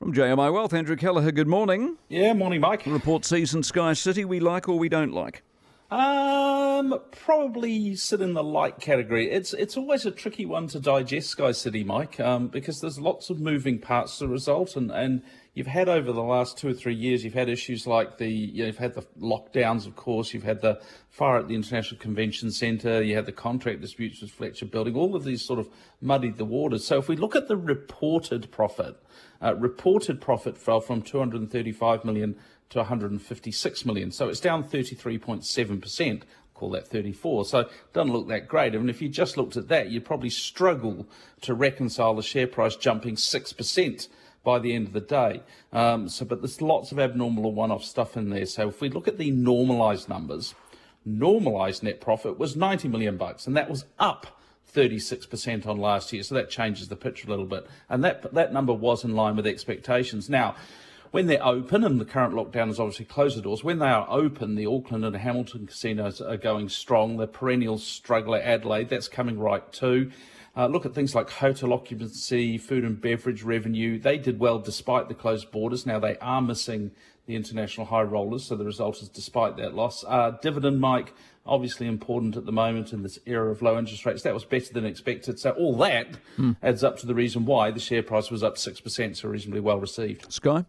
From JMI Wealth, Andrew Kelleher, good morning. Yeah, morning, Mike. Report season Sky City we like or we don't like? Um, probably sit in the light category. It's it's always a tricky one to digest, Sky City, Mike, um, because there's lots of moving parts to the result, and, and you've had over the last two or three years, you've had issues like the you've had the lockdowns, of course, you've had the fire at the International Convention Centre, you had the contract disputes with Fletcher Building. All of these sort of muddied the waters. So if we look at the reported profit. Uh, reported profit fell from 235 million to 156 million, so it's down 33.7 percent. Call that 34. So it doesn't look that great. I mean, if you just looked at that, you'd probably struggle to reconcile the share price jumping six percent by the end of the day. Um, so, but there's lots of abnormal or one-off stuff in there. So if we look at the normalised numbers, normalised net profit was 90 million bucks, and that was up 36% on last year. So that changes the picture a little bit. And that, that number was in line with expectations. Now, when they're open, and the current lockdown has obviously closed the doors, when they are open, the Auckland and Hamilton casinos are going strong. The perennial struggler Adelaide, that's coming right too. Uh, look at things like hotel occupancy, food and beverage revenue. They did well despite the closed borders. Now they are missing the international high rollers, so the result is despite that loss. Uh, dividend, Mike, obviously important at the moment in this era of low interest rates. That was better than expected. So all that hmm. adds up to the reason why the share price was up 6%, so reasonably well received. Sky?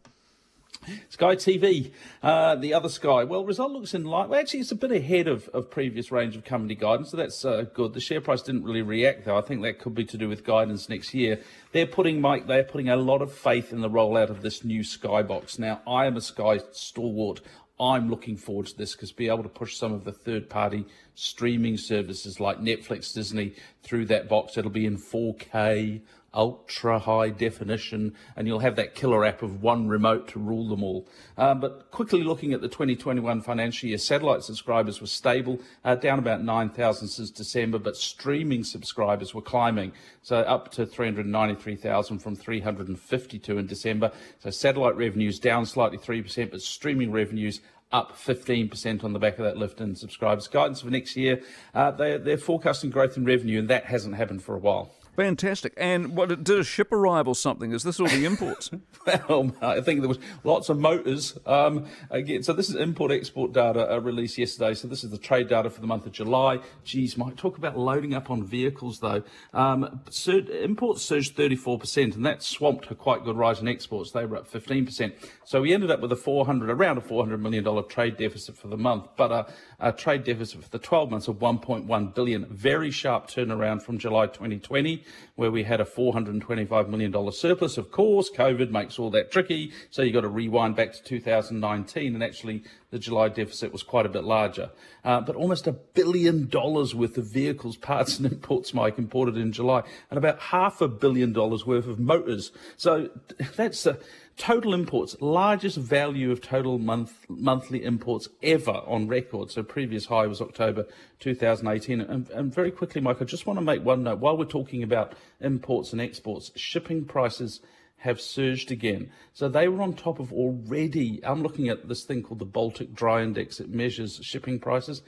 Sky TV, uh, the other Sky. Well, result looks in line. Well, actually, it's a bit ahead of, of previous range of company guidance, so that's uh, good. The share price didn't really react, though. I think that could be to do with guidance next year. They're putting, Mike, they're putting a lot of faith in the rollout of this new Skybox. Now, I am a Sky stalwart. I'm looking forward to this because be able to push some of the third party streaming services like Netflix, Disney through that box. It'll be in 4K, ultra high definition, and you'll have that killer app of one remote to rule them all. Um, but quickly looking at the 2021 financial year, satellite subscribers were stable, uh, down about 9,000 since December, but streaming subscribers were climbing, so up to 393,000 from 352 in December. So satellite revenues down slightly 3%, but streaming revenues up 15% on the back of that lift in subscribers. Guidance for next year, uh, they're, they're forecasting growth in revenue, and that hasn't happened for a while. Fantastic. And what did a ship arrive or something? Is this all the imports? well, I think there was lots of motors. Um, again, so this is import-export data uh, released yesterday. So this is the trade data for the month of July. Geez, might talk about loading up on vehicles though. Um, sur- imports surged 34%, and that swamped a quite good rise in exports. They were up 15%. So we ended up with a 400, around a 400 million dollar trade deficit for the month, but a, a trade deficit for the 12 months of 1.1 billion. Very sharp turnaround from July 2020 where we had a $425 million surplus. Of course, COVID makes all that tricky, so you've got to rewind back to 2019, and actually the July deficit was quite a bit larger. Uh, but almost a billion dollars worth of vehicles, parts, and imports, Mike, imported in July, and about half a billion dollars worth of motors. So that's a total imports, largest value of total month, monthly imports ever on record. So previous high was October 2018. And, and very quickly, Mike, I just want to make one note. While we're talking about imports and exports, shipping prices have surged again. So they were on top of already, I'm looking at this thing called the Baltic Dry Index. It measures shipping prices.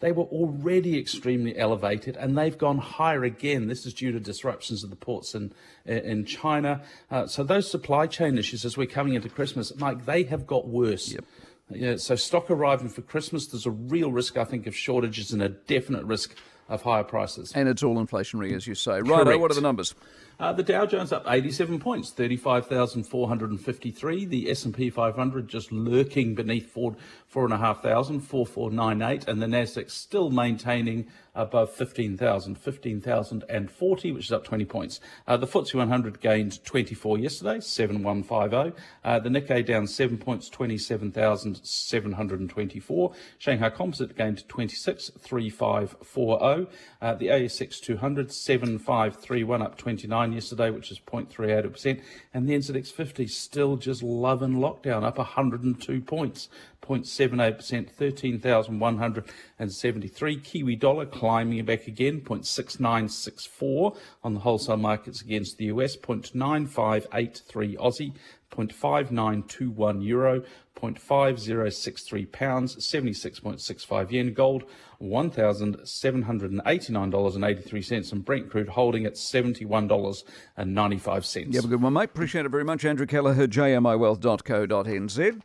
They were already extremely elevated and they've gone higher again. This is due to disruptions of the ports in, in China. Uh, so those supply chain issues as we're coming into Christmas, Mike, they have got worse. Yep. Yeah, so stock arriving for Christmas, there's a real risk, I think, of shortages and a definite risk of higher prices. And it's all inflationary, as you say. Right, what are the numbers? Uh, the Dow Jones up 87 points, 35,453. The S&P 500 just lurking beneath four, four and a half thousand, 4498. And the Nasdaq still maintaining above 15,000, 15,040, which is up 20 points. Uh, the FTSE 100 gained 24 yesterday, 7150. Uh, the Nikkei down 7 points, 27,724. Shanghai Composite gained 26, 3540. Uh, the ASX 200, 7531, up 29 yesterday, which is 0.38%. And the NZX 50 still just loving lockdown, up 102 points, 0.78%, 13,173. Kiwi dollar climbing back again, 0.6964 on the wholesale markets against the US, 0.9583 Aussie, 0.5921 euro, 0.5063 pounds, 76.65 yen. Gold, $1,789.83. And Brent crude holding at $71.95. You have a good one, mate. Appreciate it very much. Andrew Kelleher, jmiwealth.co.nz.